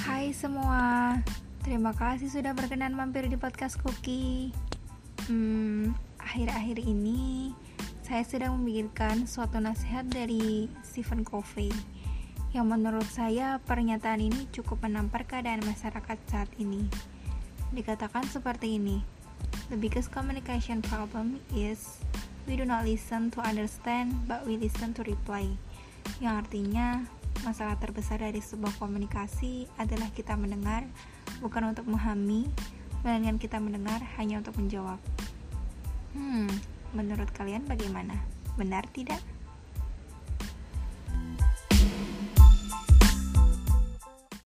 Hai semua, terima kasih sudah berkenan mampir di podcast Cookie. Hmm, akhir-akhir ini saya sedang memikirkan suatu nasihat dari Stephen Covey yang menurut saya pernyataan ini cukup menampar keadaan masyarakat saat ini. Dikatakan seperti ini, the biggest communication problem is we do not listen to understand, but we listen to reply. Yang artinya, masalah terbesar dari sebuah komunikasi adalah kita mendengar bukan untuk memahami, melainkan kita mendengar hanya untuk menjawab. Hmm, menurut kalian bagaimana? Benar tidak?